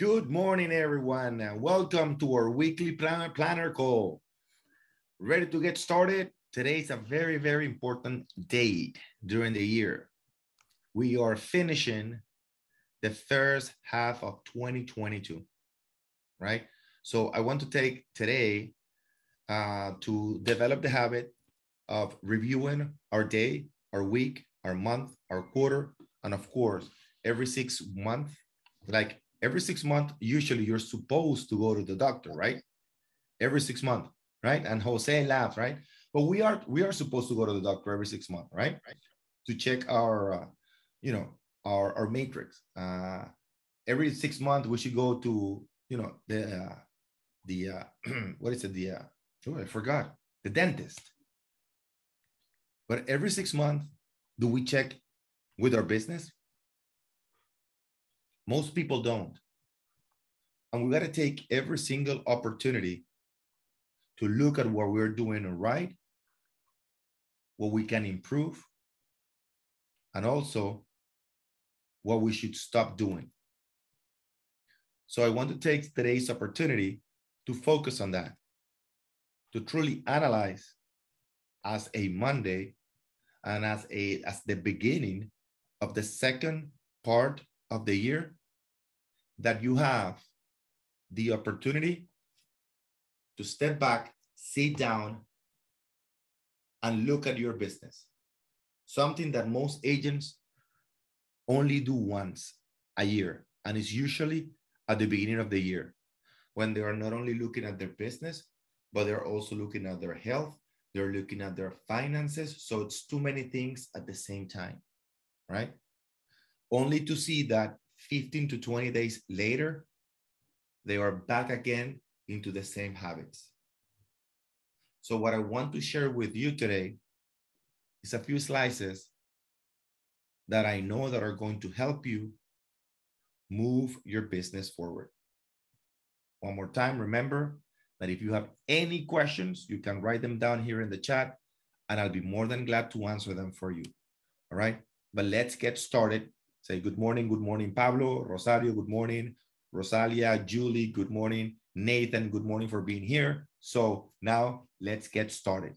Good morning, everyone, and welcome to our weekly planner, planner call. Ready to get started? Today is a very, very important date during the year. We are finishing the first half of 2022, right? So I want to take today uh, to develop the habit of reviewing our day, our week, our month, our quarter, and of course, every six months, like every six months, usually you're supposed to go to the doctor, right? Every six months, right? And Jose laughs, right? But we are we are supposed to go to the doctor every six months, right? right? To check our, uh, you know, our our matrix. Uh, every six months we should go to, you know, the uh, the uh, what is it? The uh, oh, I forgot the dentist. But every six months, do we check with our business? Most people don't. And we got to take every single opportunity to look at what we're doing right, what we can improve, and also what we should stop doing. So I want to take today's opportunity to focus on that, to truly analyze as a Monday and as a as the beginning of the second part of the year that you have the opportunity to step back, sit down, and look at your business. Something that most agents only do once a year, and it's usually at the beginning of the year when they are not only looking at their business, but they're also looking at their health, they're looking at their finances. So it's too many things at the same time, right? Only to see that 15 to 20 days later, they are back again into the same habits. So, what I want to share with you today is a few slices that I know that are going to help you move your business forward. One more time, remember that if you have any questions, you can write them down here in the chat and I'll be more than glad to answer them for you. All right. But let's get started Say good morning, good morning, Pablo, Rosario, good morning, Rosalia, Julie, good morning, Nathan, good morning for being here. So now let's get started.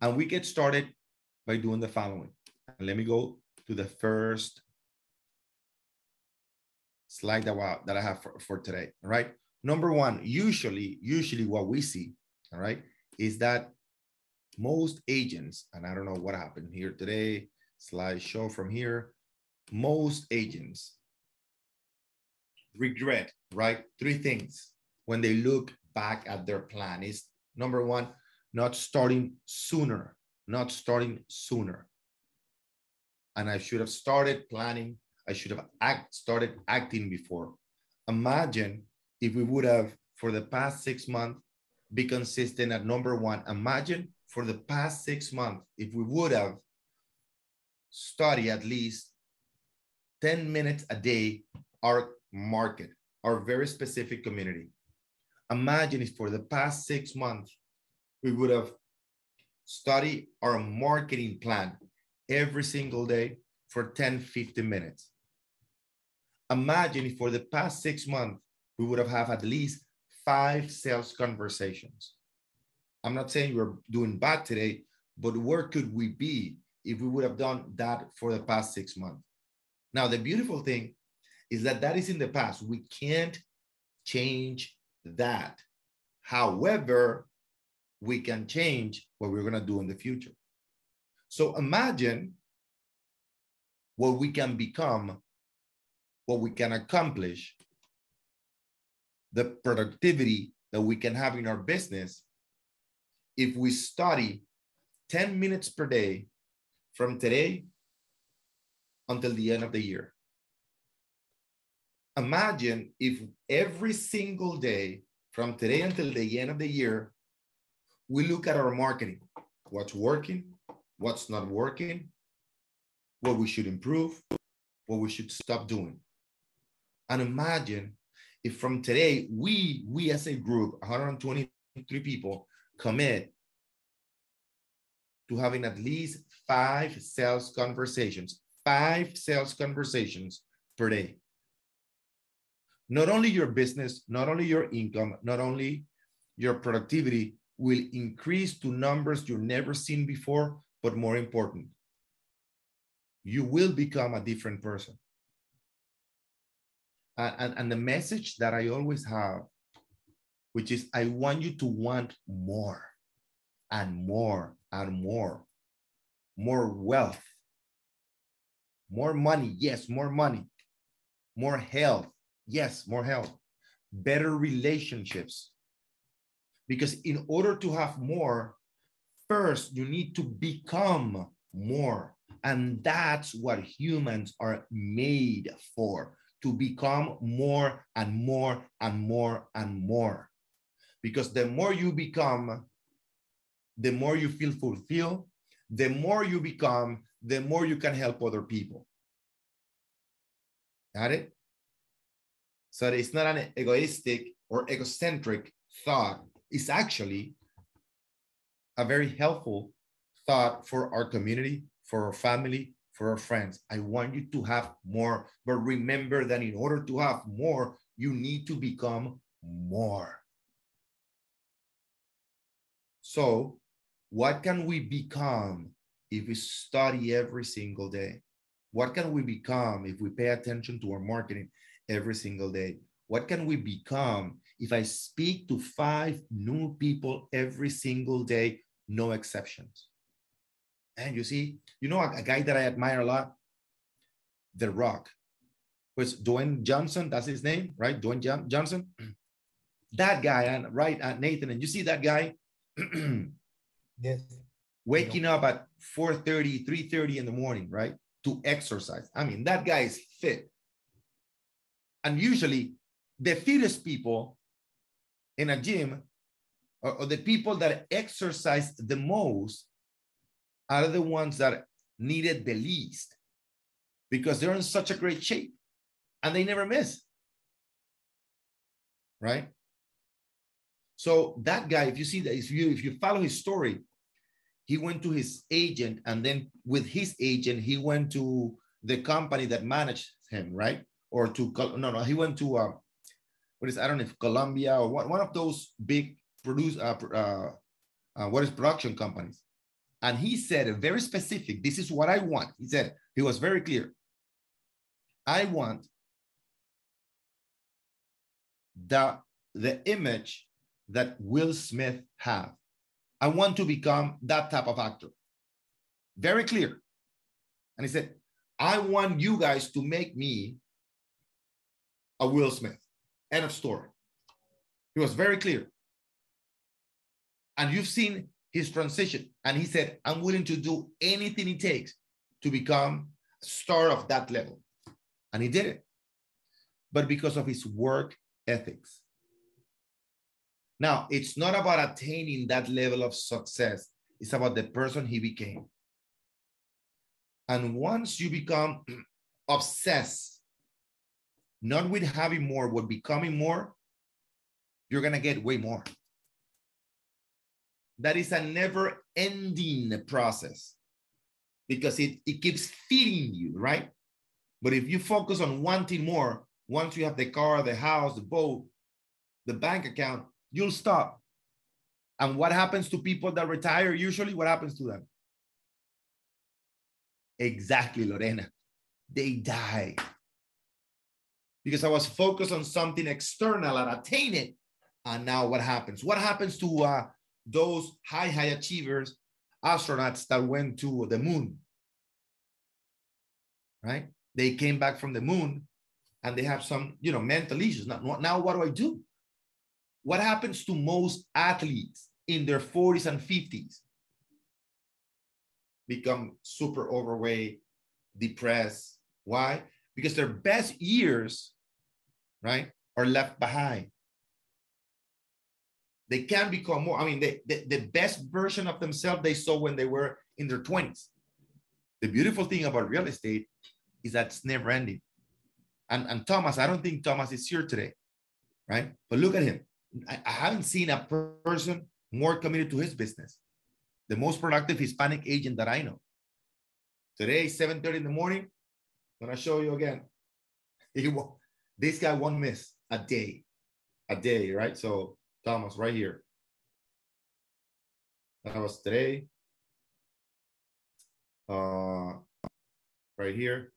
And we get started by doing the following. And let me go to the first slide that, I have for, today. All right. Number one, usually, usually what we see, all right, is that most agents, and I don't know what happened here today, slideshow from here, most agents regret, right? Three things when they look back at their plan is number one, not starting sooner, not starting sooner. And I should have started planning. I should have act, started acting before. Imagine if we would have, for the past six months, be consistent at number one. Imagine for the past six months, if we would have studied at least 10 minutes a day our market, our very specific community. Imagine if for the past six months, we would have studied our marketing plan every single day for 10, 15 minutes. Imagine if for the past six months, we would have had at least five sales conversations. I'm not saying we're doing bad today, but where could we be if we would have done that for the past six months? Now, the beautiful thing is that that is in the past. We can't change that. However, we can change what we're going to do in the future. So imagine what we can become, what we can accomplish, the productivity that we can have in our business if we study 10 minutes per day from today until the end of the year. Imagine if every single day from today until the end of the year, we look at our marketing, what's working, what's not working, what we should improve, what we should stop doing. And imagine if from today, we, we as a group, 123 people, commit to having at least five sales conversations five sales conversations per day. not only your business, not only your income, not only your productivity will increase to numbers you've never seen before, but more important, you will become a different person. And, and, and the message that I always have, which is I want you to want more and more and more, more wealth, more money. Yes, more money, more health. Yes, more health, better relationships. Because in order to have more, first you need to become more. And that's what humans are made for to become more and more and more and more. Because the more you become, the more you feel fulfilled, the more you become, the more you can help other people. Got it? So it's not an egoistic or egocentric thought. It's actually a very helpful thought for our community, for our family, for our friends. I want you to have more, but remember that in order to have more, you need to become more. So, what can we become if we study every single day? What can we become if we pay attention to our marketing every single day? What can we become if I speak to five new people every single day, no exceptions? And you see, you know, a, a guy that I admire a lot, The Rock, was Dwayne Johnson. That's his name, right? Dwayne John- Johnson. That guy, and right, uh, Nathan, and you see that guy. yes. Waking up at 4:30, 3:30 in the morning, right? To exercise. I mean, that guy is fit. And usually the fittest people in a gym or, or the people that exercise the most are the ones that needed the least because they're in such a great shape and they never miss. Right? So that guy, if you see that, if you if you follow his story, he went to his agent, and then with his agent, he went to the company that managed him, right? Or to no, no, he went to uh, what is I don't know if Columbia or one, one of those big produce uh, uh, uh, what is production companies, and he said very specific. This is what I want. He said he was very clear. I want the the image that Will Smith have. I want to become that type of actor. Very clear. And he said, I want you guys to make me a Will Smith. End of story. He was very clear. And you've seen his transition. And he said, I'm willing to do anything it takes to become a star of that level. And he did it. But because of his work ethics. Now, it's not about attaining that level of success, it's about the person he became. And once you become obsessed, not with having more, but becoming more, you're going to get way more. That is a never ending process because it, it keeps feeding you, right? But if you focus on wanting more, once you have the car, the house, the boat, the bank account, you'll stop. And what happens to people that retire usually? What happens to them? Exactly, Lorena. They die. Because I was focused on something external and attain it. And now what happens? What happens to uh, those high, high achievers, astronauts that went to the moon? Right? They came back from the moon and they have some, you know, mental issues. Now, now what do I do? What happens to most athletes in their 40s and 50s? Become super overweight, depressed. Why? Because their best years, right, are left behind. They can become more. I mean, they, the, the best version of themselves they saw when they were in their 20s. The beautiful thing about real estate is that it's never ending. And, and Thomas, I don't think Thomas is here today, right? But look at him. I, I haven't seen a person more committed to his business. The most productive Hispanic agent that I know. Today, 7:30 in the morning, I'm gonna show you again. He, this guy won't miss. a day, a day, right? So Thomas, right here. That was today. Uh, right here.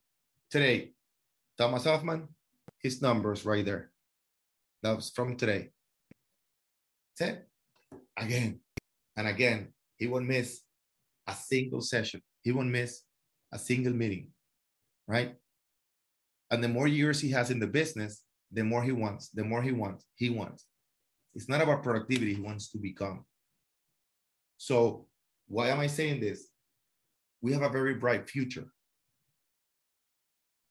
Today, Thomas Hoffman, his numbers right there. That was from today. That's it. Again and again, he won't miss a single session. He won't miss a single meeting, right? And the more years he has in the business, the more he wants, the more he wants, he wants. It's not about productivity, he wants to become. So, why am I saying this? We have a very bright future.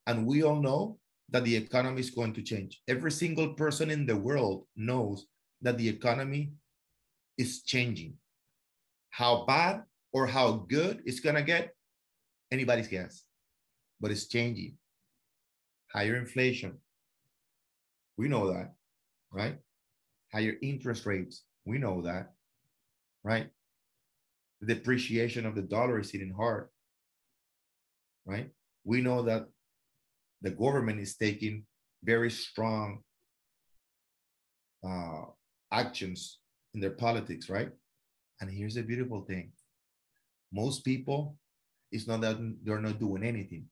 And we all know that the economy is going to change. Every single person in the world knows that the economy is changing. How bad or how good it's going to get, anybody's guess, but it's changing. Higher inflation. We know that, right? Higher interest rates. We know that, right? The depreciation of the dollar is hitting hard, right? We know that the government is taking very strong uh, actions in their politics, right? And here's the beautiful thing most people, it's not that they're not doing anything.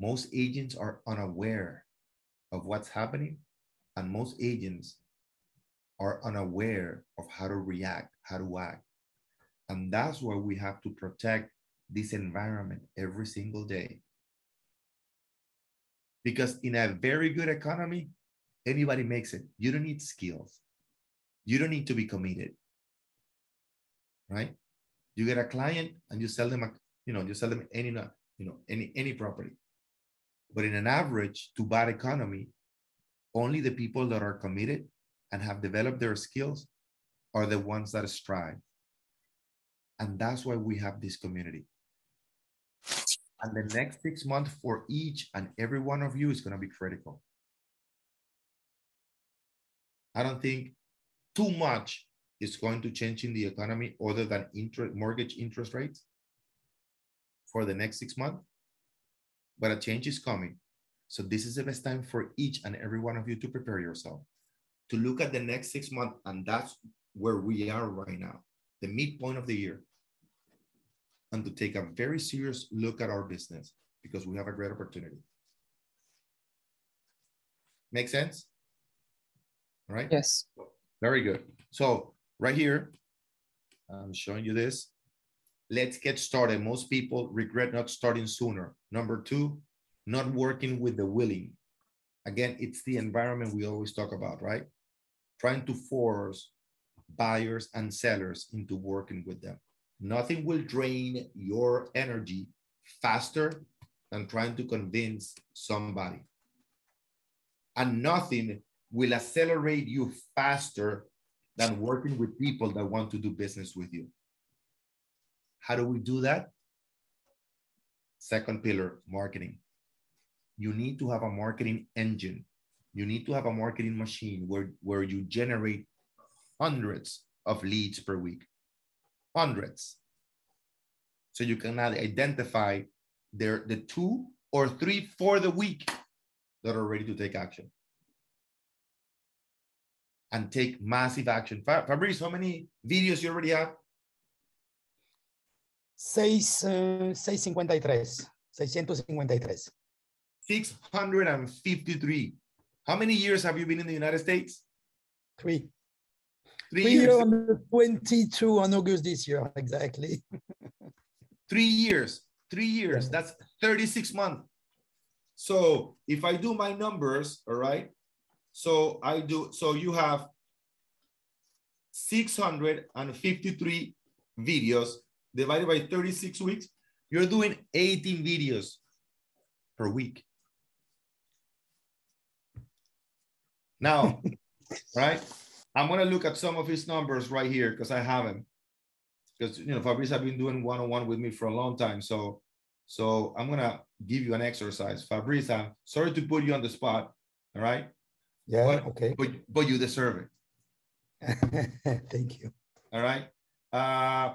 Most agents are unaware of what's happening, and most agents are unaware of how to react, how to act. And that's why we have to protect this environment every single day. Because in a very good economy, anybody makes it. You don't need skills. You don't need to be committed. Right? You get a client and you sell them a, you know, you sell them any you know, any any property. But in an average to bad economy, only the people that are committed and have developed their skills are the ones that strive. And that's why we have this community. And the next six months for each and every one of you is going to be critical. I don't think too much is going to change in the economy other than interest, mortgage interest rates for the next six months. But a change is coming. So this is the best time for each and every one of you to prepare yourself to look at the next six months. And that's where we are right now, the midpoint of the year and to take a very serious look at our business because we have a great opportunity. Make sense? All right? Yes. Very good. So right here, I'm showing you this. Let's get started. Most people regret not starting sooner. Number two, not working with the willing. Again, it's the environment we always talk about, right? Trying to force buyers and sellers into working with them. Nothing will drain your energy faster than trying to convince somebody. And nothing will accelerate you faster than working with people that want to do business with you. How do we do that? Second pillar marketing. You need to have a marketing engine. You need to have a marketing machine where, where you generate hundreds of leads per week hundreds. So you can now identify their, the two or three for the week that are ready to take action and take massive action. Fabrice, how many videos you already have? Seis, uh, 653. 653. 653. How many years have you been in the United States? Three. Three, Three years. on 22 on August this year, exactly. Three years. Three years. That's 36 months. So if I do my numbers, all right. So I do, so you have 653 videos divided by 36 weeks. You're doing 18 videos per week. Now, right? I'm gonna look at some of his numbers right here because I haven't. Because you know, Fabrice have been doing one-on-one with me for a long time. So so I'm gonna give you an exercise. Fabrice, I'm sorry to put you on the spot. All right. Yeah, but, okay. But but you deserve it. Thank you. All right. Uh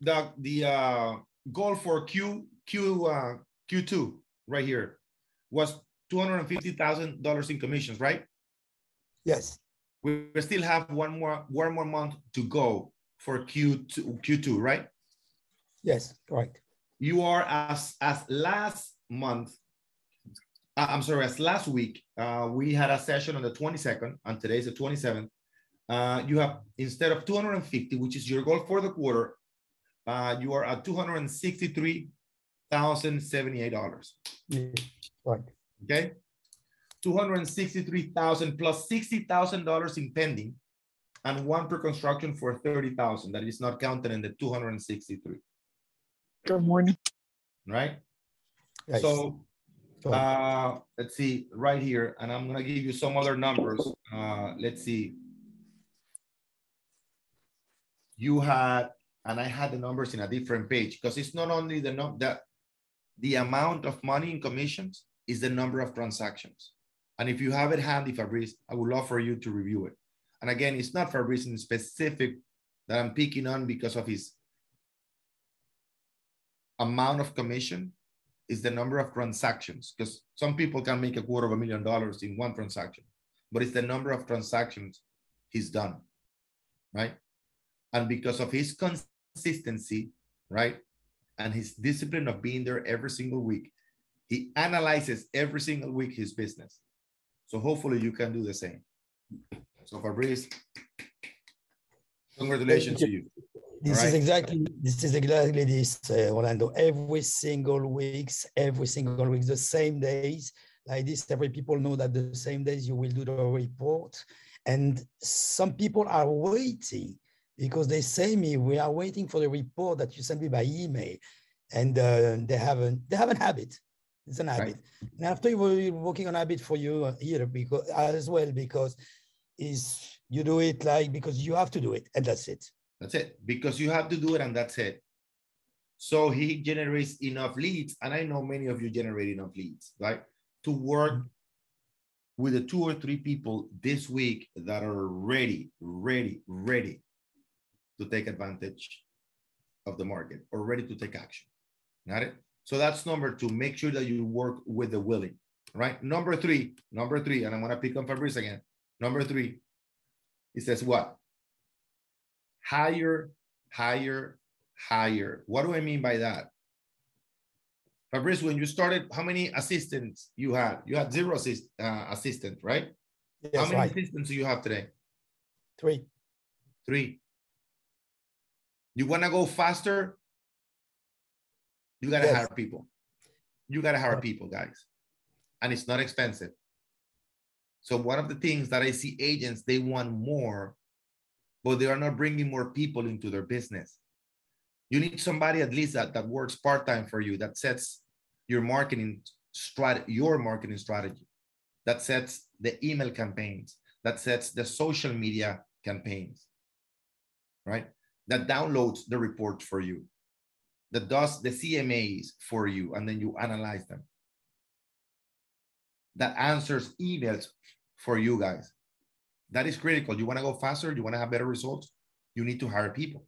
the the uh goal for Q Q uh Q2 right here was $250,000 in commissions, right? Yes. We we still have one more one more month to go for Q2, Q2, right? Yes, correct. You are as as last month. Uh, I'm sorry, as last week, uh, we had a session on the 22nd, and today's the 27th. Uh, you have instead of 250, which is your goal for the quarter, uh, you are at 263,078 dollars. Yeah, Right. Okay. 263,000 plus $60,000 in pending and one per construction for 30,000 that is not counted in the 263, Good morning. right? Yes. So Correct. Uh, let's see right here, and I'm gonna give you some other numbers. Uh, let's see. You had, and I had the numbers in a different page because it's not only the num that the amount of money in commissions is the number of transactions. And if you have it handy, Fabrice, I would love for you to review it. And again, it's not Fabrice in specific that I'm picking on because of his amount of commission is the number of transactions because some people can make a quarter of a million dollars in one transaction, but it's the number of transactions he's done, right? And because of his consistency, right? And his discipline of being there every single week, he analyzes every single week his business. So hopefully you can do the same. So Fabrice, congratulations to you. This is exactly this is exactly this, uh, Orlando. Every single weeks, every single week, the same days like this. Every people know that the same days you will do the report, and some people are waiting because they say me, we are waiting for the report that you send me by email, and uh, they haven't they have a habit. It's an Right. habit. And after we're working on habit for you here because as well because is you do it like because you have to do it and that's it. That's it. Because you have to do it and that's it. So he generates enough leads. And I know many of you generate enough leads, right? To work with the two or three people this week that are ready, ready, ready to take advantage of the market or ready to take action. Got it? So that's number two. Make sure that you work with the willing, right? Number three, number three, and I'm gonna pick on Fabrice again. Number three, he says what? higher, higher, higher. What do I mean by that? Fabrice, when you started, how many assistants you had? You had zero assist, uh, assistant, right? Yes, how many right. assistants do you have today? Three. Three. You want to go faster? You got to Yes. hire people. You got to hire people, guys. And it's not expensive. So, one of the things that I see agents, they want more, but they are not bringing more people into their business. You need somebody at least that, that works part time for you, that sets your marketing strategy, your marketing strategy, that sets the email campaigns, that sets the social media campaigns, right? That downloads the report for you, that does the CMAs for you, and then you analyze them. That answers emails for you guys. That is critical. You want to go faster, you want to have better results, you need to hire people.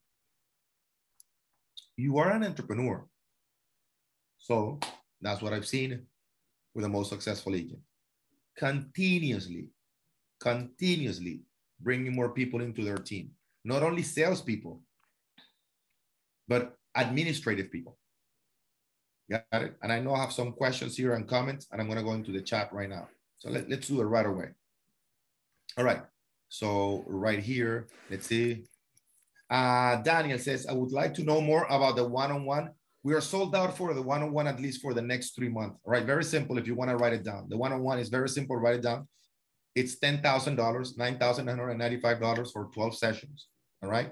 You are an entrepreneur. So that's what I've seen with the most successful agent. Continuously, continuously bringing more people into their team, not only salespeople, but administrative people. Got it? And I know I have some questions here and comments, and I'm going to go into the chat right now. So let, let's do it right away. All right. So right here, let's see. Uh, Daniel says, I would like to know more about the one-on-one. We are sold out for the one-on-one at least for the next three months. All right. Very simple. If you want to write it down, the one-on-one is very simple. Write it down. It's $10,000, $9,995 for 12 sessions. All right.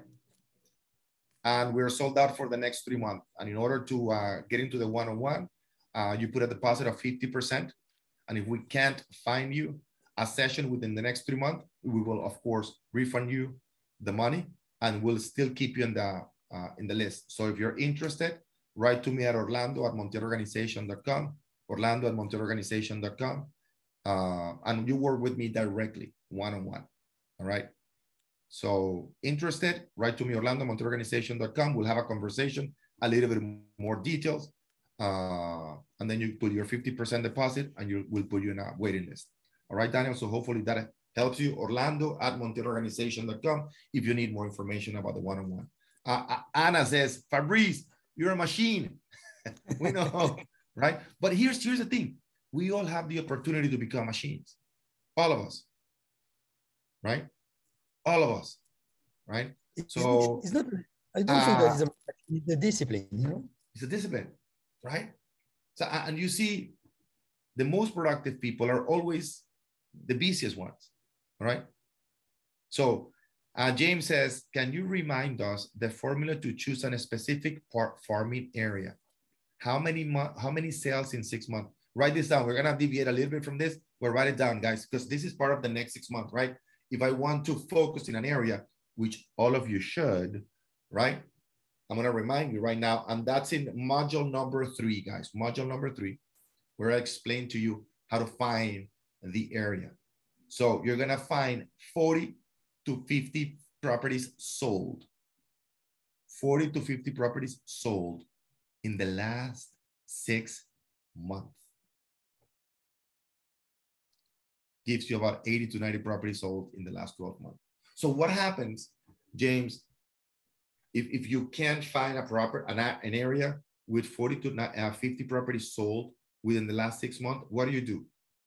And we're sold out for the next three months. And in order to uh, get into the one-on-one, uh, you put a deposit of 50%. And if we can't find you a session within the next three months, we will of course refund you the money and we'll still keep you in the uh, in the list. So if you're interested, write to me at orlando at montielorganization.com, orlando at montielorganization.com, uh, and you work with me directly, one-on-one, all right? So interested, write to me, orlando at montielorganization.com. We'll have a conversation, a little bit more details, uh, and then you put your 50% deposit and you will put you in a waiting list. All right, Daniel, so hopefully that helps you, Orlando at montielorganization.com if you need more information about the one-on-one. Uh, uh, Anna says, Fabrice, you're a machine. we know, right? But here's, here's the thing. We all have the opportunity to become machines. All of us, right? All of us, right? So it's not, I don't uh, think that is a, it's a discipline, you know? It's a discipline, right? So, and you see, the most productive people are always the busiest ones, right? So uh, James says, can you remind us the formula to choose on a specific part farming area? How many how many sales in six months? Write this down. We're gonna deviate a little bit from this, but write it down, guys, because this is part of the next six months, right? If I want to focus in an area, which all of you should, right? I'm gonna remind you right now, and that's in module number three, guys. Module number three, where I explain to you how to find the area. So you're gonna find 40 to 50 properties sold. 40 to 50 properties sold in the last six months. Gives you about 80 to 90 properties sold in the last 12 months. So what happens, James, if, if you can't find a proper an, an area with 40 to uh, 50 properties sold within the last six months, what do you do?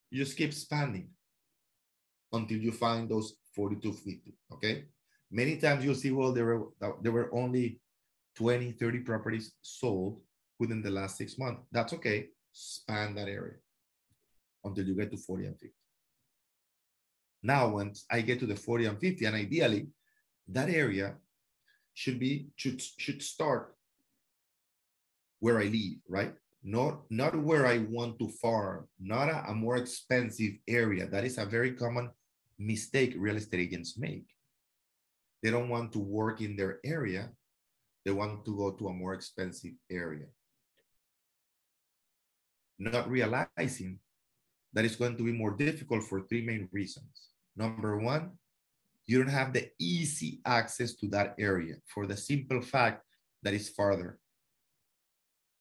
You just keep expanding until you find those 42 50 okay many times you'll see well there were there were only 20 30 properties sold within the last six months that's okay span that area until you get to 40 and 50 now once i get to the 40 and 50 and ideally that area should be should should start where i live right not not where i want to farm not a, a more expensive area that is a very common mistake real estate agents make. They don't want to work in their area. They want to go to a more expensive area. Not realizing that it's going to be more difficult for three main reasons. Number one, you don't have the easy access to that area for the simple fact that it's farther.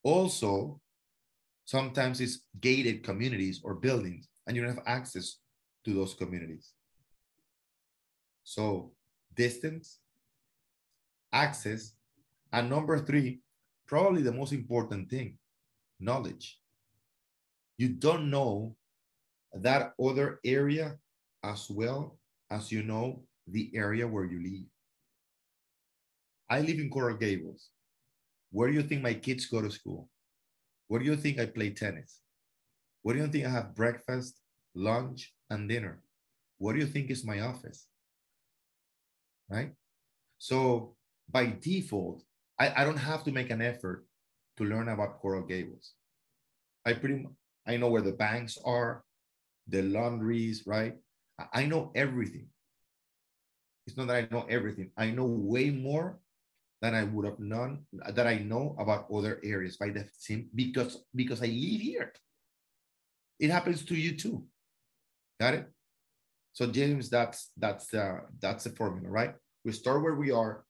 Also, sometimes it's gated communities or buildings, and you don't have access to those communities. So distance, access, and number three, probably the most important thing, knowledge. You don't know that other area as well as you know the area where you live. I live in Coral Gables. Where do you think my kids go to school? Where do you think I play tennis? Where do you think I have breakfast, lunch, and dinner? What do you think is my office? right? So by default, I, I don't have to make an effort to learn about Coral Gables. I pretty I know where the banks are, the laundries, right? I know everything. It's not that I know everything. I know way more than I would have known that I know about other areas by the same because because I live here. It happens to you too. Got it? So James, that's that's uh, that's the formula, right? We start where we are,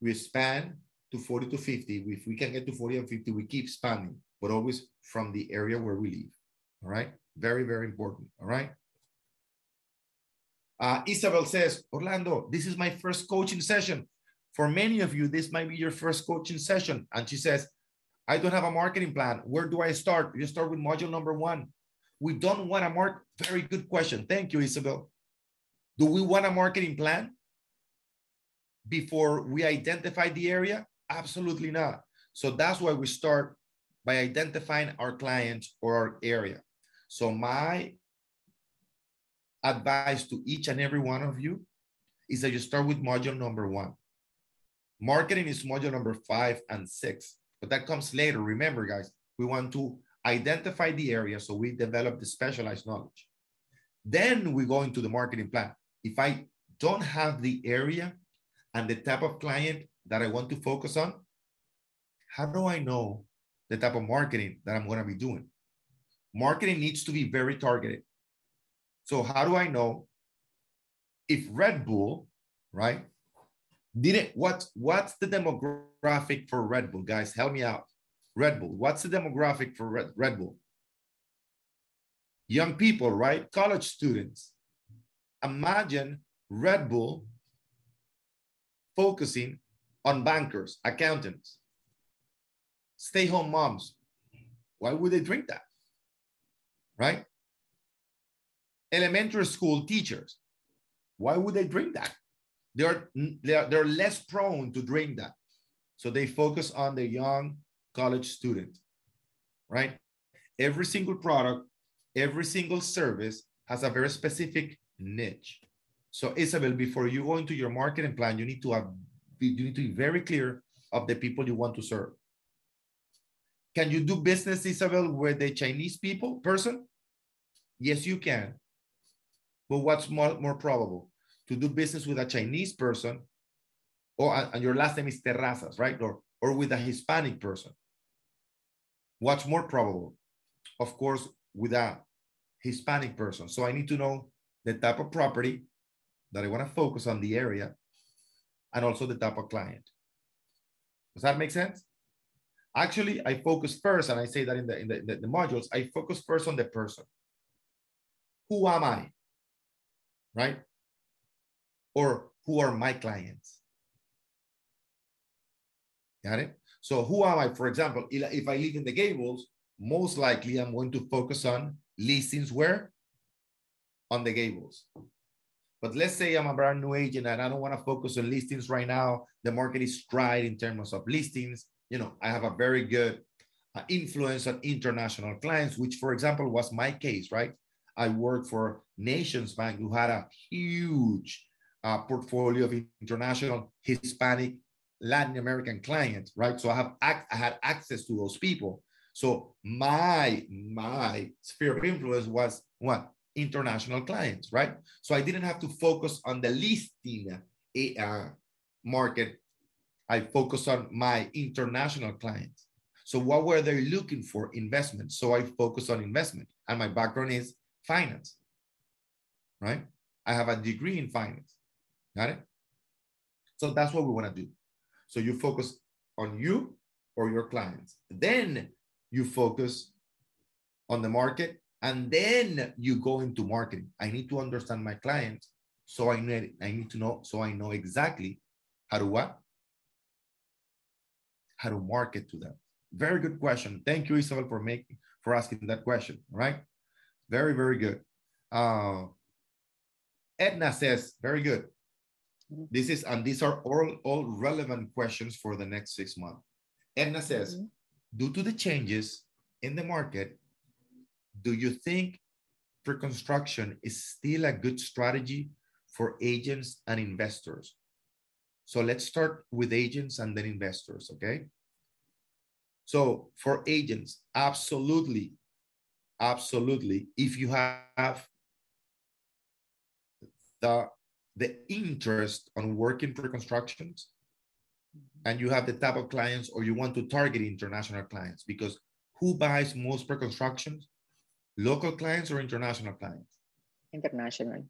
we expand to 40 to 50. If we can get to 40 and 50, we keep expanding, but always from the area where we live. All right. Very, very important. All right. Uh, Isabel says, Orlando, this is my first coaching session. For many of you, this might be your first coaching session. And she says, I don't have a marketing plan. Where do I start? You start with module number one. We don't want a mark. Very good question. Thank you, Isabel. Do we want a marketing plan? before we identify the area? Absolutely not. So that's why we start by identifying our clients or our area. So my advice to each and every one of you is that you start with module number one. Marketing is module number five and six, but that comes later. Remember, guys, we want to identify the area so we develop the specialized knowledge. Then we go into the marketing plan. If I don't have the area, and the type of client that I want to focus on, how do I know the type of marketing that I'm going to be doing? Marketing needs to be very targeted. So, how do I know if Red Bull, right? Didn't what what's the demographic for Red Bull, guys? Help me out. Red Bull, what's the demographic for Red, Red Bull? Young people, right? College students. imagine Red Bull focusing on bankers, accountants, stay home moms. Why would they drink that? Right? Elementary school teachers. Why would they drink that? They're, they're, they're less prone to drink that. So they focus on the young college student, right? Every single product, every single service has a very specific niche. So Isabel, before you go into your marketing plan, you need to have you need to be very clear of the people you want to serve. Can you do business, Isabel, with the Chinese people person? Yes, you can. But what's more, more probable? To do business with a Chinese person, or uh, and your last name is Terrazas, right? Or, or with a Hispanic person. What's more probable? Of course, with a Hispanic person. So I need to know the type of property that I want to focus on the area and also the type of client. Does that make sense? Actually, I focus first, and I say that in the, in the, in the modules, I focus first on the person. Who am I? Right? Or who are my clients? Got it? So who am I? For example, if I live in the Gables, most likely I'm going to focus on listings where? On the Gables. But let's say I'm a brand new agent and I don't want to focus on listings right now. The market is dry in terms of listings. You know, I have a very good uh, influence on international clients, which, for example, was my case, right? I worked for Nations Bank, who had a huge uh, portfolio of international Hispanic, Latin American clients, right? So I have I had access to those people. So my my sphere of influence was what international clients, right? So I didn't have to focus on the listing uh, market. I focused on my international clients. So what were they looking for? Investment. So I focus on investment. And my background is finance, right? I have a degree in finance. Got it? So that's what we want to do. So you focus on you or your clients. Then you focus on the market and then you go into marketing. I need to understand my clients, so I need I need to know so I know exactly how to what, how to market to them. Very good question. Thank you, Isabel, for making for asking that question. Right? Very very good. Uh, Edna says, very good. This is and these are all all relevant questions for the next six months. Edna says, mm -hmm. due to the changes in the market, do you think pre-construction is still a good strategy for agents and investors? So let's start with agents and then investors, okay? So for agents, absolutely, absolutely. If you have the, the interest on working pre-constructions and you have the type of clients or you want to target international clients because who buys most pre-constructions? Local clients or international clients? International.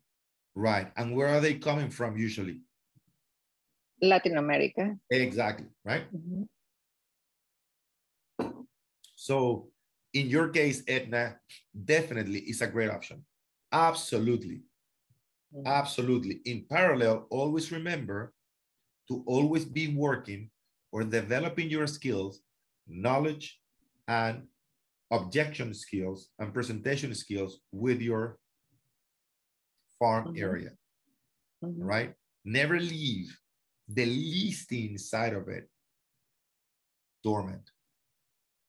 Right. And where are they coming from usually? Latin America. Exactly. Right. Mm -hmm. So in your case, Edna, definitely is a great option. Absolutely. Mm -hmm. Absolutely. In parallel, always remember to always be working or developing your skills, knowledge, and objection skills and presentation skills with your farm mm -hmm. area, mm -hmm. right? Never leave the listing side of it dormant.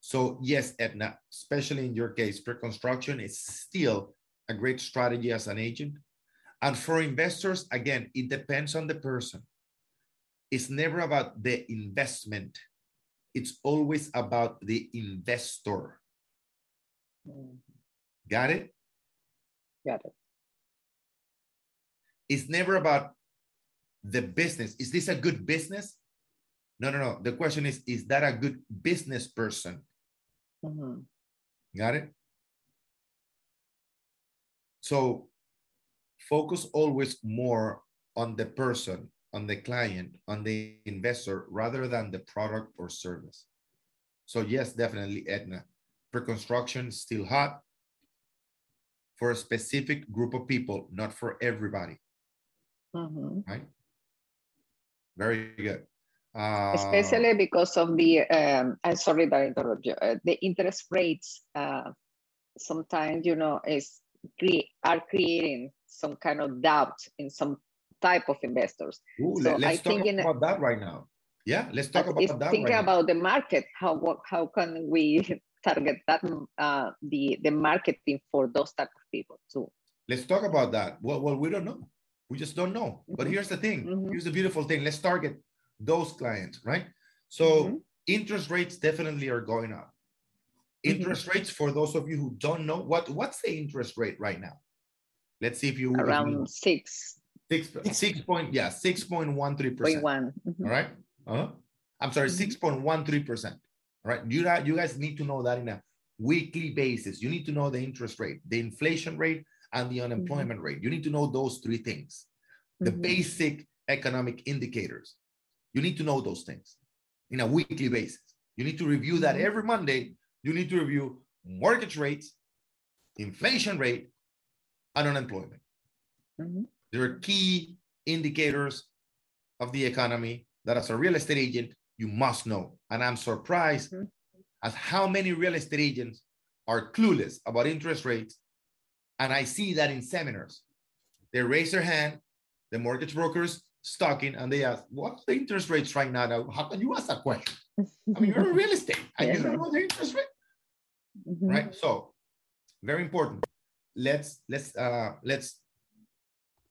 So yes, Edna, especially in your case, pre-construction is still a great strategy as an agent. And for investors, again, it depends on the person. It's never about the investment. It's always about the investor. Mm-hmm. Got it? Got it. It's never about the business. Is this a good business? No, no, no. The question is, is that a good business person? Mm -hmm. Got it? So focus always more on the person, on the client, on the investor, rather than the product or service. So yes, definitely, Edna pre-construction still hot. for a specific group of people, not for everybody, Mhm. right? Very good. Uh, Especially because of the, um, I'm sorry that I interrupt you, uh, the interest rates, uh, sometimes, you know, is cre- are creating some kind of doubt in some type of investors. ooh, so let, I talk think a- about that right now. Yeah, let's talk about that thinking right now. about the market, how how can we target that uh, the the marketing for those type of people too? Let's talk about that. Well, well, we don't know. We just don't know. But Mhm. here's the thing. Mhm. Here's the beautiful thing. Let's target those clients, right? So Mhm. interest rates definitely are going up. Mhm. Interest rates for those of you who don't know what what's the interest rate right now? Let's see if you you know. Around six six six point yeah six point one three percent. one. Mhm. All right. Uh-huh. I'm sorry, Mhm. six point one three percent. All right. You you guys need to know that in a weekly basis. You need to know the interest rate, the inflation rate, and the unemployment rate. You need to know those three things. The Mhm. basic economic indicators. You need to know those things in a weekly basis. You need to review that Mhm. every Monday. You need to review mortgage rates, inflation rate, and unemployment. Mhm. There are key indicators of the economy that as a real estate agent, you must know. And I'm surprised Mhm. at how many real estate agents are clueless about interest rates. And I see that in seminars. They raise their hand, the mortgage brokers talking, and they ask, what's the interest rates right now? Now, How can you ask that question? I mean, you're in real estate and you don't know the interest rate Mhm. right so very important let's let's uh let's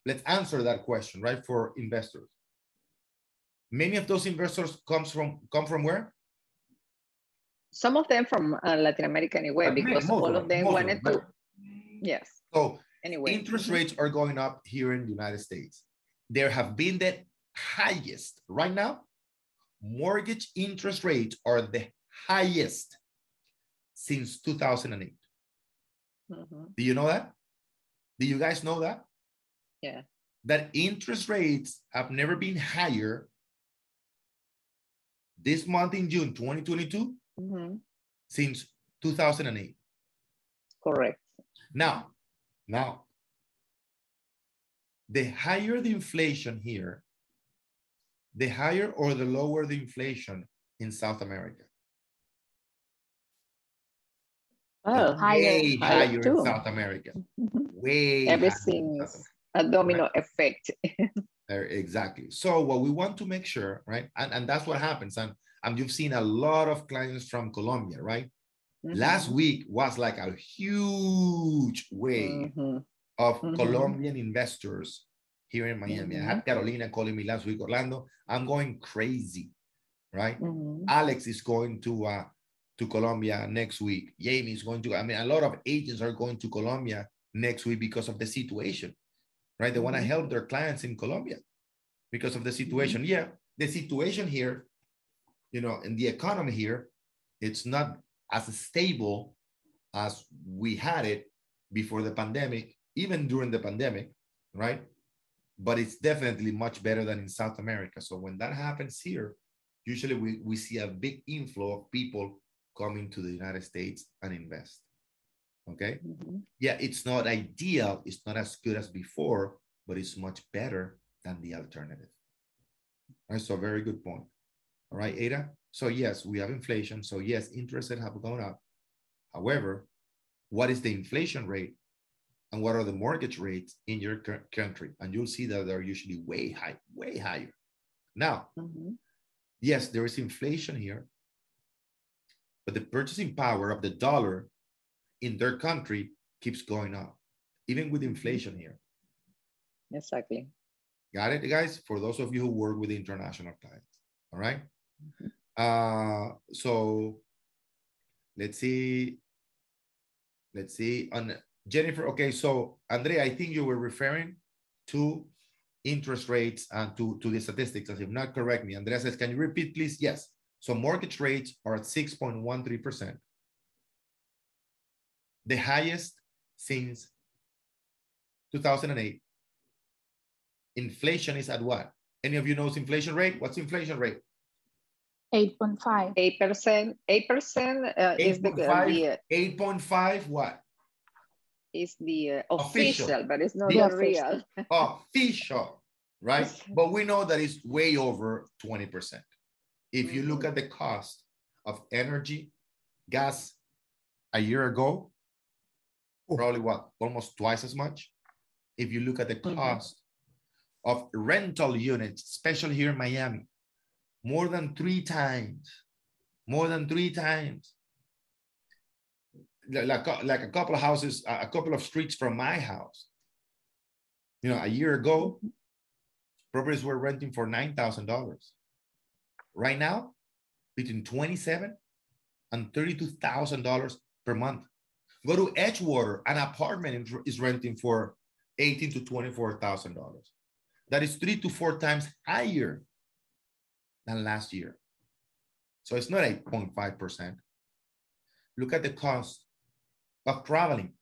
let's answer that question right for investors many of those investors comes from come from where Some of them from uh, Latin America anyway, Uh, because all of them most wanted them, to. right? Yes. so Anyway. interest rates are going up here in the united states there have been the highest right now mortgage interest rates are the highest since 2008 Mhm. do you know that do you guys know that Yeah. that interest rates have never been higher this month in June 2022 Mhm. since 2008. Correct. Now, now, the higher the inflation here, the higher or the lower the inflation in South America. Oh, way higher higher in. South America. Way Everything is a domino effect. There, exactly. So what we want to make sure, right? And, and that's what happens. And, and you've seen a lot of clients from Colombia, right? Last Mhm. week was like a huge wave Mhm. Of Mhm. Colombian investors here in Miami. I Mm-hmm. had Carolina calling me last week, Orlando. I'm going crazy, right? Mhm. Alex is going to uh, to Colombia next week. Jamie is going to. I mean, a lot of agents are going to Colombia next week because of the situation, right? They want to Mhm. help their clients in Colombia because of the situation. Yeah, the situation here, you know, in the economy here, it's not as stable as we had it before the pandemic, even during the pandemic, right? But it's definitely much better than in South America. So when that happens here, usually we, we see a big inflow of people coming to the United States and invest. Okay. Mhm. Yeah, it's not ideal, it's not as good as before, but it's much better than the alternative. All right, so very good point. All right, Ada. So yes, we have inflation. So yes, interest rates have gone up. However, what is the inflation rate and what are the mortgage rates in your country? And you'll see that they're usually way high, way higher. Now, Mhm. yes, there is inflation here, but the purchasing power of the dollar in their country keeps going up, even with inflation here. Exactly. Got it, guys? For those of you who work with international clients. All right. Uh, so let's see. Let's see. On Jennifer, okay. So Andrea, I think you were referring to interest rates and to, to the statistics. As if not correct me. Andrea says, can you repeat, please? Yes. So mortgage rates are at 6.13%. The highest since 2008 inflation is at what? Any of you knows inflation rate? What's inflation rate? 8.5. Eight percent. Eight percent uh, is the, 8.5, the 8.5 what? Is the uh, Official. official, but it's not The the real. official, right? But we know that it's way over 20%. If you look at the cost of energy, gas a year ago, Oh. probably what, almost twice as much. If you look at the Mhm. cost of rental units, especially here in Miami, more than three times, more than three times. Li- Like, like a couple of houses, a couple of streets from my house. You know, a year ago, properties were renting for nine thousand dollars. Right now, between twenty-seven and thirty-two thousand dollars per month. Go to Edgewater, an apartment is- renting for eighteen to twenty-four thousand dollars. That is three to four times higher than last year. So it's not eight point five percent. Look at the cost of traveling,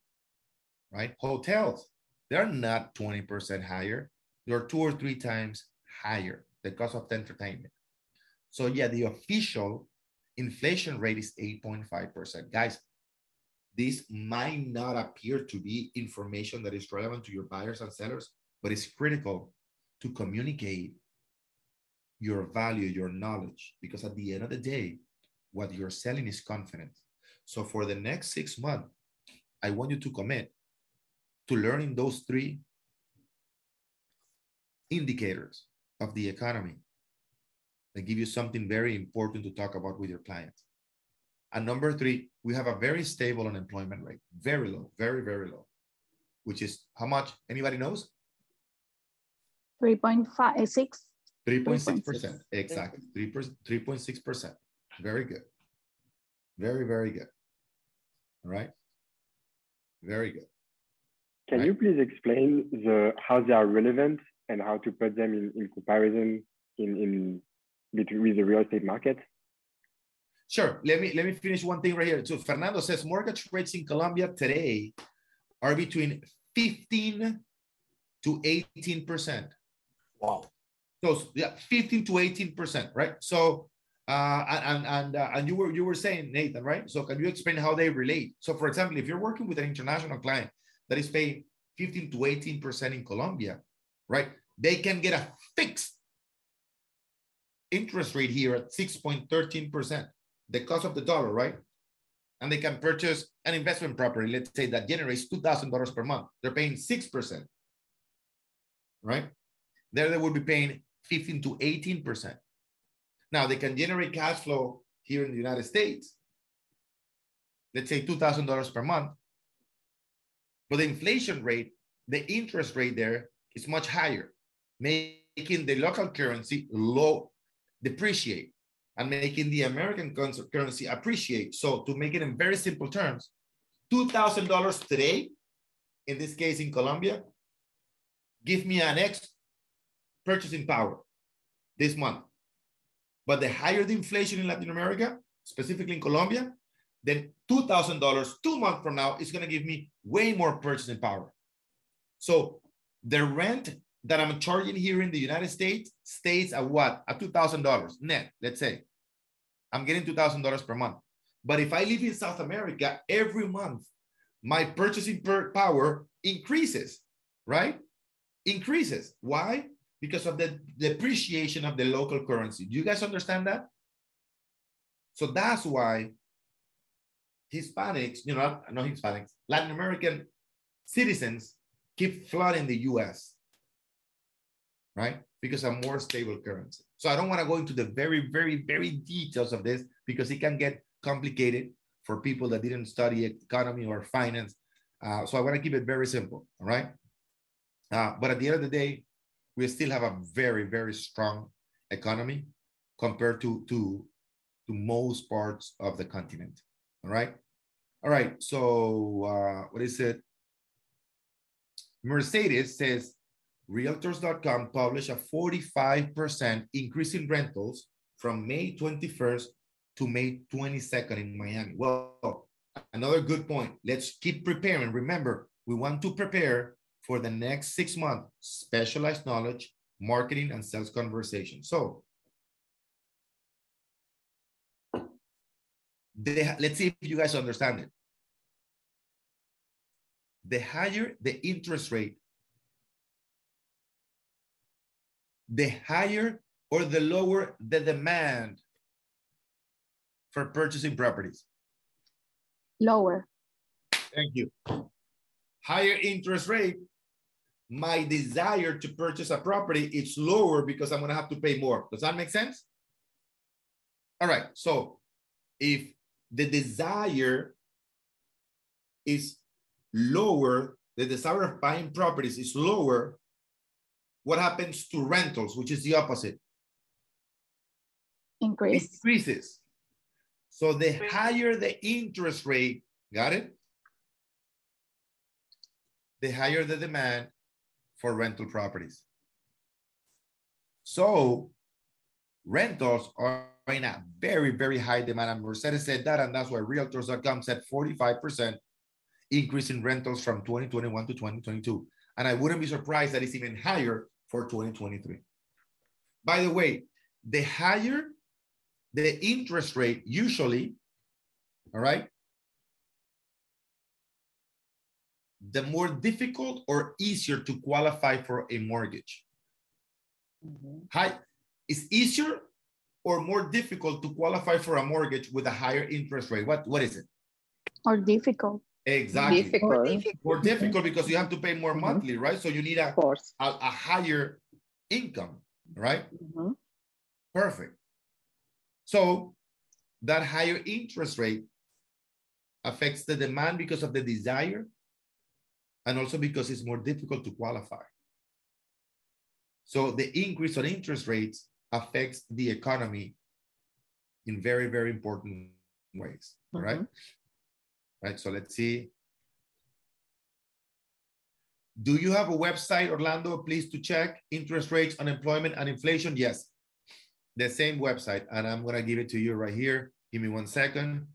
right? Hotels, they're not twenty percent higher. They're two or three times higher, the cost of the entertainment. So yeah, the official inflation rate is eight point five percent. Guys, this might not appear to be information that is relevant to your buyers and sellers, but it's critical to communicate your value, your knowledge, because at the end of the day, what you're selling is confidence. So for the next six months, I want you to commit to learning those three indicators of the economy that give you something very important to talk about with your clients. And number three, we have a very stable unemployment rate, very low, very, very low, which is how much? Anybody knows? 3.5, 6. 3.6%. 3.6. Exactly. 3 3.6%. Very good. Very, very good. All right. Very good. Can Right. you please explain the how they are relevant and how to put them in, in comparison in, in between with the real estate market? Sure. Let me let me finish one thing right here. So Fernando says mortgage rates in Colombia today are between 15 to 18 percent. Wow. So yeah, 15 to 18 percent, right? So uh, and and uh, and you were you were saying Nathan, right? So can you explain how they relate? So for example, if you're working with an international client that is paying 15 to 18 percent in Colombia, right? They can get a fixed interest rate here at 6.13 percent, the cost of the dollar, right? And they can purchase an investment property, let's say that generates two thousand dollars per month. They're paying six percent, right? There they would be paying 15 to 18 percent. Now they can generate cash flow here in the United States, let's say $2,000 per month. But the inflation rate, the interest rate there is much higher, making the local currency low, depreciate, and making the American currency appreciate. So to make it in very simple terms, $2,000 today, in this case in Colombia, give me an X purchasing power this month. But the higher the inflation in Latin America, specifically in Colombia, then $2,000 two months from now is going to give me way more purchasing power. So the rent that I'm charging here in the United States stays at what? At $2,000 net, let's say. I'm getting $2,000 per month. But if I live in South America, every month, my purchasing power increases, right? Increases. Why? Because of the depreciation of the local currency. Do you guys understand that? So that's why Hispanics, you know, not Hispanics, Latin American citizens keep flooding the US, right? Because of more stable currency. So I don't want to go into the very, very, very details of this because it can get complicated for people that didn't study economy or finance. Uh, so I want to keep it very simple, all right? Uh, but at the end of the day, we still have a very, very strong economy compared to, to, to most parts of the continent. All right. All right. So uh, what is it? Mercedes says Realtors.com published a 45% increase in rentals from May 21st to May 22nd in Miami. Well, another good point. Let's keep preparing. Remember, we want to prepare for the next six months, specialized knowledge, marketing, and sales conversation. So they, let's see if you guys understand it. the higher the interest rate, the higher or the lower the demand for purchasing properties? Lower. Thank you. Higher interest rate, my desire to purchase a property is lower because I'm gonna have to pay more. Does that make sense? All right, so if the desire is lower, the desire of buying properties is lower, what happens to rentals, which is the opposite? Increase. Increases. So the higher the interest rate, got it? The higher the demand for rental properties. So rentals are in a very, very high demand. And Mercedes said that, and that's why Realtors.com said 45% increase in rentals from 2021 to 2022. And I wouldn't be surprised that it's even higher for 2023. By the way, the higher the interest rate, usually, all right, the more difficult or easier to qualify for a mortgage. Mhm. High, it's easier or more difficult to qualify for a mortgage with a higher interest rate? What, what is it? Or difficult. Exactly. Difficult, More difficult because you have to pay more Mhm. monthly, right? So you need a, course. a, a higher income, right? Mhm. Perfect. So that higher interest rate affects the demand because of the desire and also because it's more difficult to qualify. So the increase on interest rates affects the economy in very, very important ways, Right? right? Right, so let's see. Do you have a website, Orlando, please to check interest rates, unemployment, and inflation? Yes, the same website, and I'm gonna give it to you right here. Give me one second.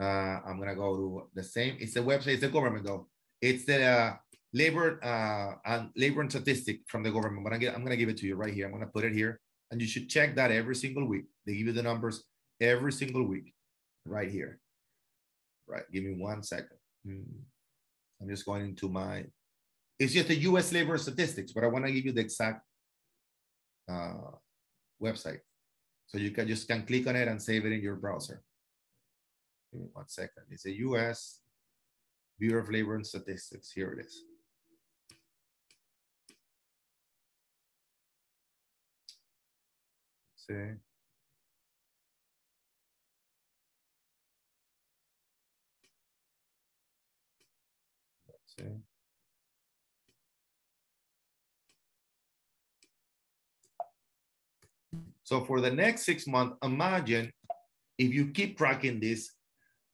Uh, I'm gonna go to the same. It's the website. It's the government though. It's the uh, labor uh, and labor and statistic from the government. But I'm gonna, I'm gonna give it to you right here. I'm gonna put it here, and you should check that every single week. They give you the numbers every single week, right here. Right. Give me one second. Hmm. I'm just going into my. It's just the U.S. labor statistics, but I want to give you the exact uh, website. So you can just can click on it and save it in your browser. Give me one second. It's a US Bureau of Labor and Statistics. Here it is. Let's see. Let's see. So for the next six months, imagine if you keep tracking this,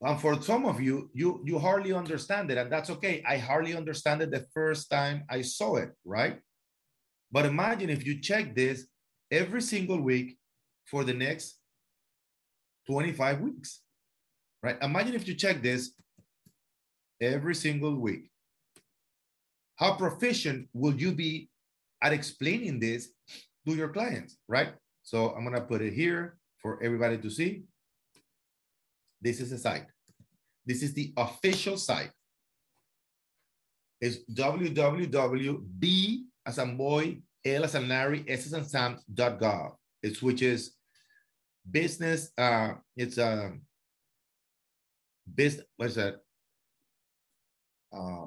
and for some of you, you you hardly understand it, and that's okay. I hardly understand it the first time I saw it, right? But imagine if you check this every single week for the next 25 weeks, right? Imagine if you check this every single week. How proficient will you be at explaining this to your clients, right? So I'm gonna put it here for everybody to see. This is the site. This is the official site. It's www.b as a boy, L as a Larry, S as in Sam.gov. It's which is business, uh, it's a business, what is that? Uh,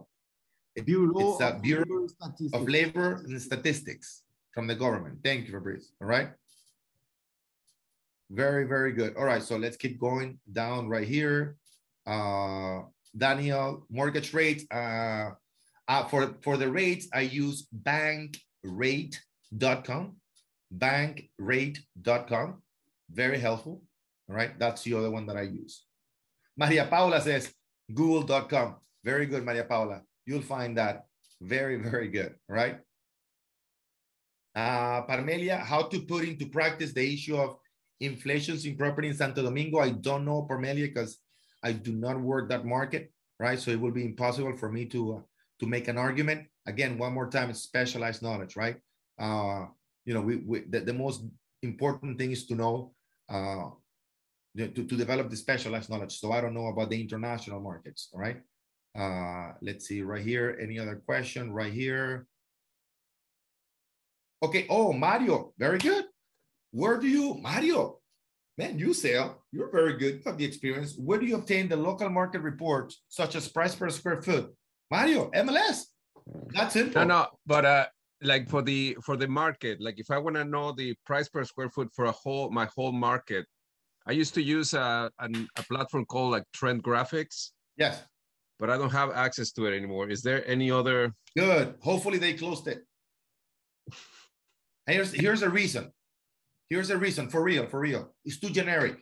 it- Bureau it's a Bureau of Labor and Statistics from the government. Thank you, Fabrice. All right. Very, very good. All right, so let's keep going down right here. Uh, Daniel, mortgage rates. Uh, uh, for, for the rates, I use bankrate.com. Bankrate.com. Very helpful. All right, that's the other one that I use. Maria Paula says google.com. Very good, Maria Paula. You'll find that very, very good. Right. Uh, Parmelia, how to put into practice the issue of inflations in property in Santo Domingo. I don't know, Parmelia, because I do not work that market, right? So it will be impossible for me to uh, to make an argument. Again, one more time, it's specialized knowledge, right? Uh, you know, we, we the, the most important thing is to know uh, to, to develop the specialized knowledge. So I don't know about the international markets, all right? Uh, let's see right here. Any other question right here? Okay. Oh, Mario, very good. Where do you, Mario? Man, you sell. You're very good. You have the experience. Where do you obtain the local market reports, such as price per square foot? Mario, MLS. That's it. No, no, but uh, like for the for the market, like if I want to know the price per square foot for a whole my whole market, I used to use a an, a platform called like TrendGraphix, Yes. but I don't have access to it anymore. Is there any other? Good. Hopefully they closed it. Here's here's a reason. Here's a reason for real, for real. It's too generic.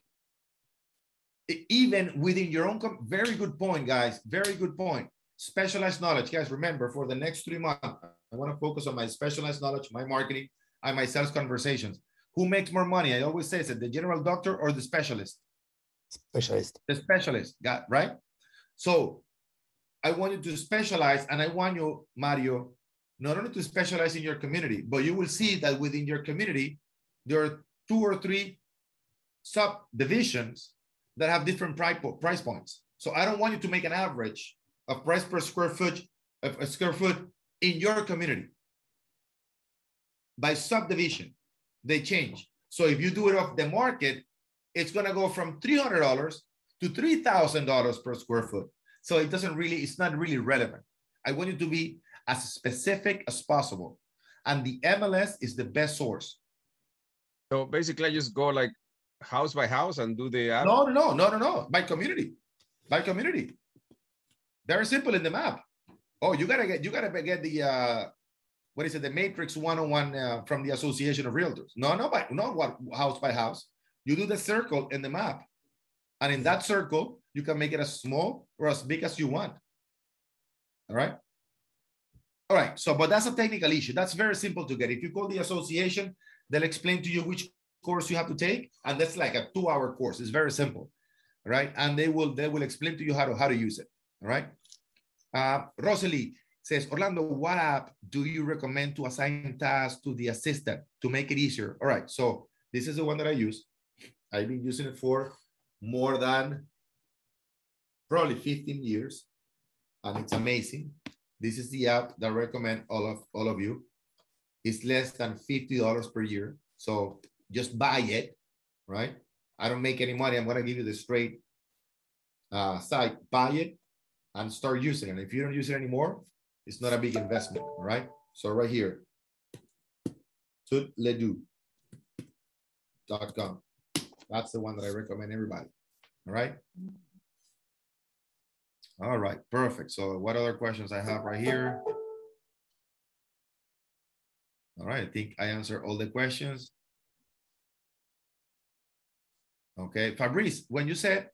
Even within your own, very good point, guys. Very good point. Specialized knowledge, guys. Remember, for the next three months, I want to focus on my specialized knowledge, my marketing, and my sales conversations. Who makes more money? I always say, is it the general doctor or the specialist? Specialist. the specialist got right so i want you to specialize and i want you mario not only to specialize in your community but you will see that within your community there are two or three subdivisions that have different price, points so i don't want you to make an average of price per square foot of a square foot in your community by subdivision they change so if you do it off the market it's going to go from $300 to $3,000 per square foot. So it doesn't really, it's not really relevant. I want you to be as specific as possible. And the MLS is the best source. So basically, I just go like house by house and do the app. No, no, no, no, no, no. By community. By community. Very simple in the map. Oh, you gotta get you gotta get the uh what is it, the matrix 101 uh, from the Association of Realtors. No, no, by not what house by house. You do the circle in the map. And in that circle, you can make it as small or as big as you want. All right. All right. So, but that's a technical issue. That's very simple to get. If you call the association, they'll explain to you which course you have to take. And that's like a two-hour course. It's very simple. right? And they will they will explain to you how to how to use it. All right. Uh, Rosalie says, Orlando, what app do you recommend to assign tasks to the assistant to make it easier? All right. So this is the one that I use. I've been using it for more than probably 15 years, and it's amazing. This is the app that I recommend all of all of you. It's less than $50 per year. So just buy it, right? I don't make any money. I'm gonna give you the straight uh, site. Buy it and start using it. If you don't use it anymore, it's not a big investment, right? So right here, toodledo.com. That's the one that I recommend everybody. All right. All right, perfect. So what other questions I have right here? All right, I think I answered all the questions. Okay, Fabrice, when you said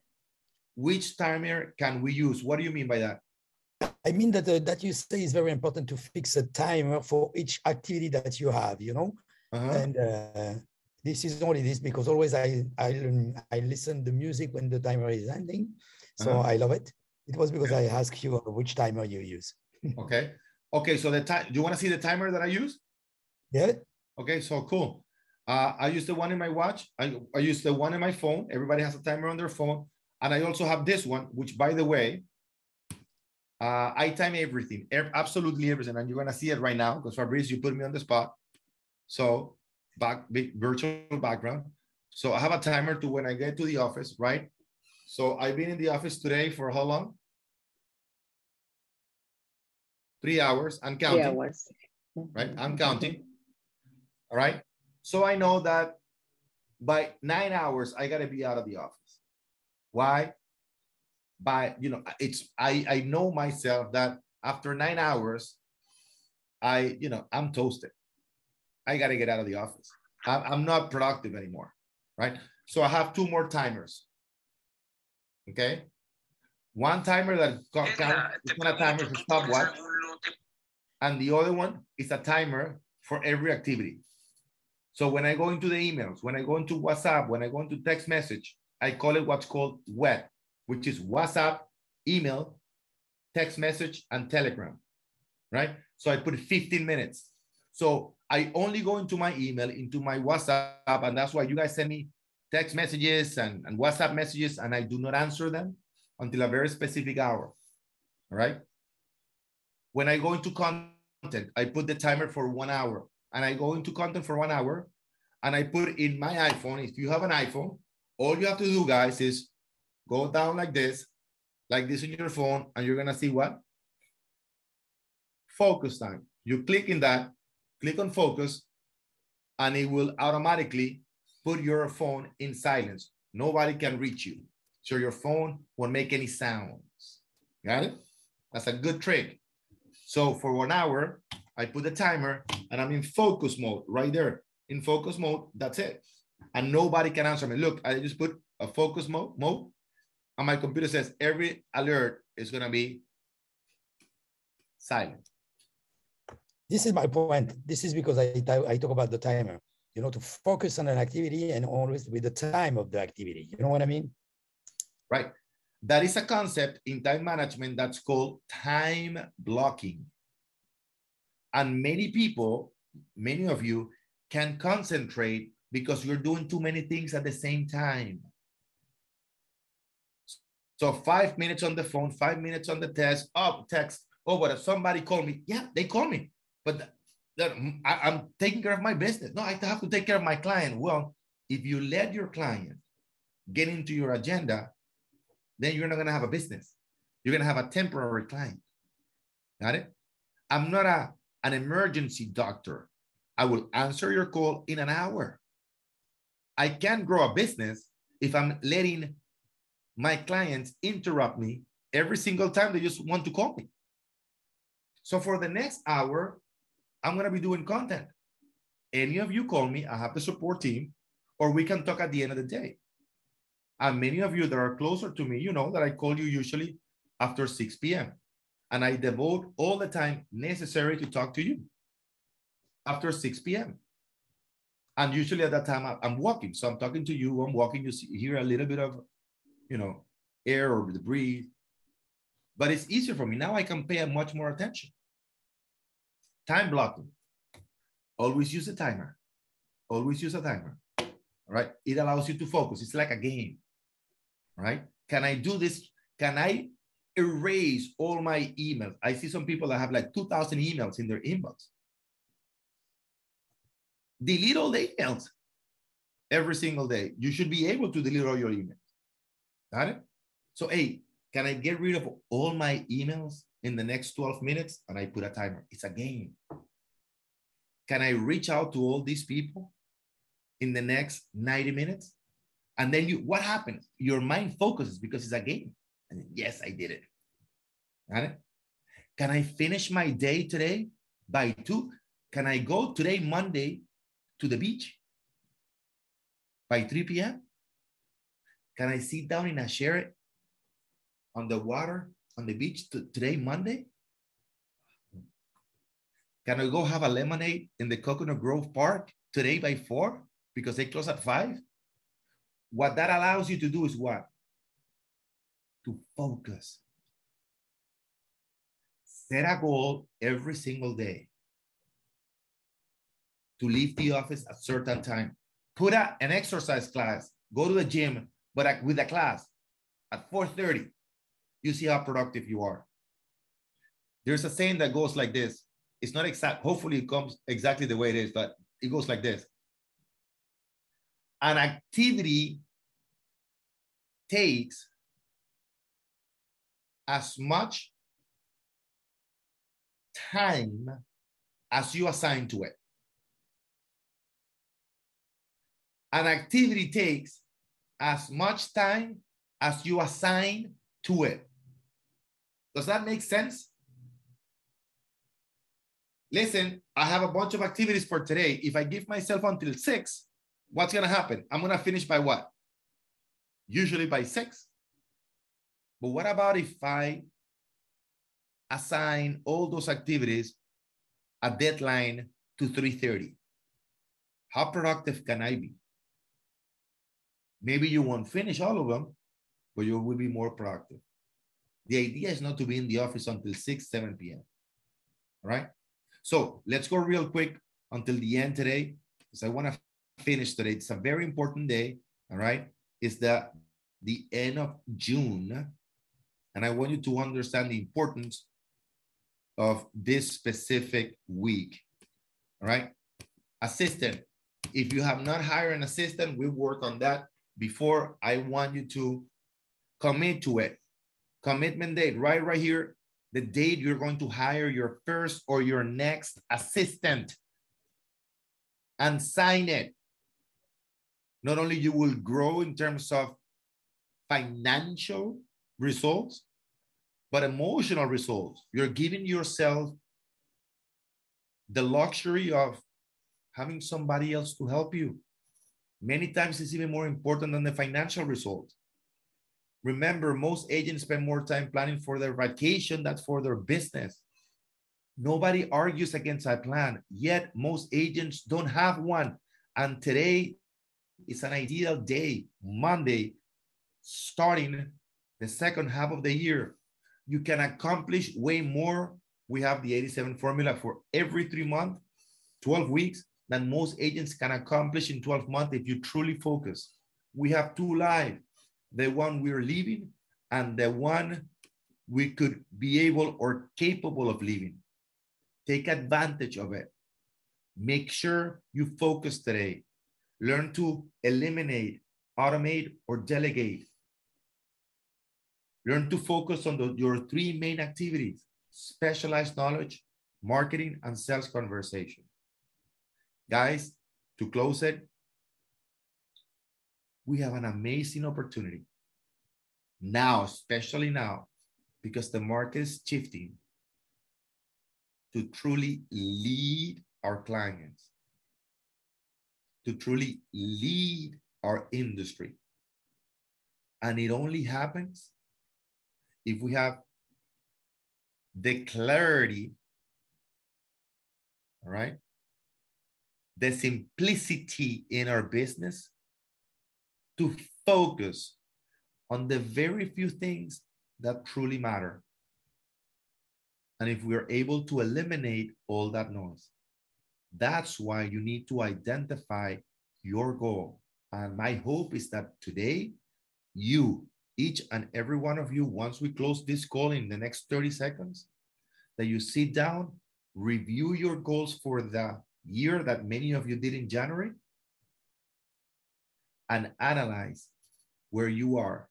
which timer can we use, what do you mean by that? I mean that uh, that you say is very important to fix a timer for each activity that you have, you know. Uh-huh. And uh, this is only this because always I I learn, I listen the music when the timer is ending, so Uh-huh. I love it. It was because I asked you which timer you use. Okay. Okay, so the time, do you want to see the timer that I use? Yeah. Okay, so cool. Uh, I use the one in my watch. I, I use the one in my phone. Everybody has a timer on their phone. And I also have this one, which by the way, uh, I time everything, ev- absolutely everything. And you're gonna see it right now because Fabrice, you put me on the spot. So back big virtual background. So I have a timer to when I get to the office, right? So I've been in the office today for how long? Three hours and Three counting hours. right? I'm counting. All right. So I know that by nine hours, I got to be out of the office. Why? By, you know, it's, I, I know myself that after nine hours, I, you know, I'm toasted. I got to get out of the office. I'm, not productive anymore. Right. So I have two more timers. Okay. One timer that co- counts, it's not a timer for stopwatch and the other one is a timer for every activity. So when I go into the emails, when I go into WhatsApp, when I go into text message, I call it what's called web, which is WhatsApp, email, text message, and Telegram, right? So I put 15 minutes. So I only go into my email, into my WhatsApp, and that's why you guys send me text messages and, and WhatsApp messages, and I do not answer them until a very specific hour. All right. When I go into content, I put the timer for one hour and I go into content for one hour and I put in my iPhone. If you have an iPhone, all you have to do, guys, is go down like this, like this in your phone, and you're gonna see what? Focus time. You click in that, click on focus, and it will automatically put your phone in silence. Nobody can reach you. So your phone won't make any sounds. Got it? That's a good trick. So for one hour, I put the timer and I'm in focus mode right there. In focus mode, that's it. And nobody can answer me. Look, I just put a focus mode, mode and my computer says every alert is gonna be silent. This is my point. This is because I, I talk about the timer, you know, to focus on an activity and always with the time of the activity. You know what I mean? Right. That is a concept in time management that's called time blocking. And many people, many of you can concentrate because you're doing too many things at the same time. So five minutes on the phone, five minutes on the test, oh, text. Oh, but if somebody called me, yeah, they call me. But I, I'm taking care of my business. No, I have to take care of my client. Well, if you let your client get into your agenda, then you're not going to have a business. You're going to have a temporary client. Got it? I'm not a, an emergency doctor. I will answer your call in an hour. I can't grow a business if I'm letting my clients interrupt me every single time they just want to call me. So for the next hour, I'm going to be doing content. Any of you call me, I have the support team, or we can talk at the end of the day. And many of you that are closer to me, you know that I call you usually after 6 p.m. And I devote all the time necessary to talk to you after 6 p.m. And usually at that time, I'm walking. So I'm talking to you, I'm walking, you see, hear a little bit of, you know, air or the breeze. But it's easier for me. Now I can pay much more attention. Time blocking. Always use a timer. Always use a timer. All right. It allows you to focus. It's like a game. Right? Can I do this? Can I erase all my emails? I see some people that have like 2,000 emails in their inbox. Delete all the emails every single day. You should be able to delete all your emails. Got it? So, hey, can I get rid of all my emails in the next 12 minutes? And I put a timer. It's a game. Can I reach out to all these people in the next 90 minutes? And then you, what happens? Your mind focuses because it's a game. And yes, I did it. Got it? Can I finish my day today by two? Can I go today, Monday, to the beach by 3 p.m.? Can I sit down in a chair on the water on the beach today, Monday? Can I go have a lemonade in the Coconut Grove Park today by four because they close at five? What that allows you to do is what? To focus. Set a goal every single day to leave the office at certain time. Put a, an exercise class, go to the gym, but with a class at 4.30 you see how productive you are. There's a saying that goes like this. It's not exact, hopefully it comes exactly the way it is, but it goes like this. An activity takes as much time as you assign to it. An activity takes as much time as you assign to it. Does that make sense? Listen, I have a bunch of activities for today. If I give myself until six, what's going to happen? I'm going to finish by what? Usually by six. But what about if I assign all those activities a deadline to 3.30? How productive can I be? Maybe you won't finish all of them, but you will be more productive. The idea is not to be in the office until 6, 7 p.m. All right. So let's go real quick until the end today, because I want to finish today. It's a very important day. All right. It's the the end of June. And I want you to understand the importance of this specific week. All right. Assistant. If you have not hired an assistant, we work on that before. I want you to commit to it. Commitment date, right, right here. The date you're going to hire your first or your next assistant and sign it. Not only you will grow in terms of financial results, but emotional results. You're giving yourself the luxury of having somebody else to help you. Many times it's even more important than the financial result. Remember, most agents spend more time planning for their vacation than for their business. Nobody argues against a plan, yet most agents don't have one. And today is an ideal day, Monday, starting the second half of the year. You can accomplish way more. We have the 87 formula for every three months, 12 weeks, than most agents can accomplish in 12 months if you truly focus. We have two lives the one we're living and the one we could be able or capable of living. Take advantage of it. Make sure you focus today. Learn to eliminate, automate, or delegate. Learn to focus on the, your three main activities specialized knowledge, marketing, and sales conversation. Guys, to close it, we have an amazing opportunity now, especially now, because the market is shifting to truly lead our clients, to truly lead our industry. And it only happens if we have the clarity, all right, the simplicity in our business to focus on the very few things that truly matter. And if we're able to eliminate all that noise, that's why you need to identify your goal. And my hope is that today, you, each and every one of you, once we close this call in the next 30 seconds, that you sit down, review your goals for the year that many of you did in January, and analyze where you are.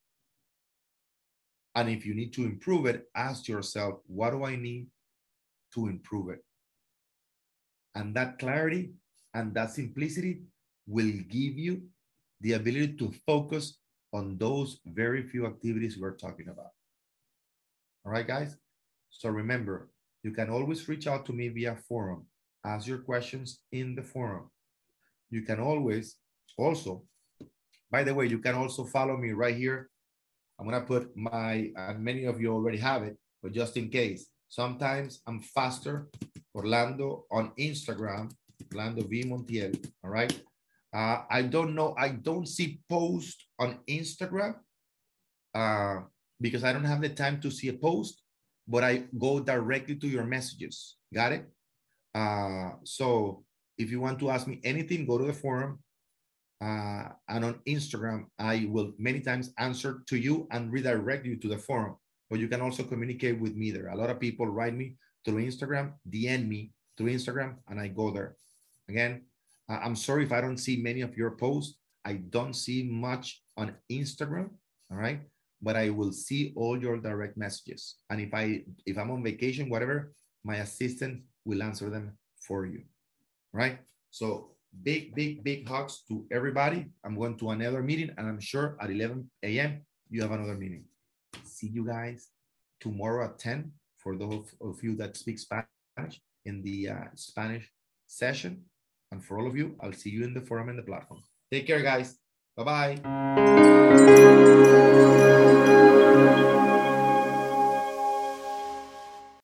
And if you need to improve it, ask yourself, what do I need to improve it? And that clarity and that simplicity will give you the ability to focus on those very few activities we're talking about. All right, guys? So remember, you can always reach out to me via forum. Ask your questions in the forum. You can always also by the way, you can also follow me right here. I'm gonna put my, uh, many of you already have it, but just in case, sometimes I'm faster, Orlando on Instagram, Orlando V Montiel, all right? Uh, I don't know, I don't see post on Instagram uh, because I don't have the time to see a post, but I go directly to your messages, got it? Uh, so if you want to ask me anything, go to the forum, uh, and on Instagram, I will many times answer to you and redirect you to the forum. But you can also communicate with me there. A lot of people write me through Instagram, DM me through Instagram, and I go there. Again, I'm sorry if I don't see many of your posts. I don't see much on Instagram. All right. But I will see all your direct messages. And if I if I'm on vacation, whatever, my assistant will answer them for you. Right. So big, big, big hugs to everybody. I'm going to another meeting, and I'm sure at 11 a.m. you have another meeting. See you guys tomorrow at 10 for those of you that speak Spanish in the uh, Spanish session. And for all of you, I'll see you in the forum and the platform. Take care, guys. Bye bye.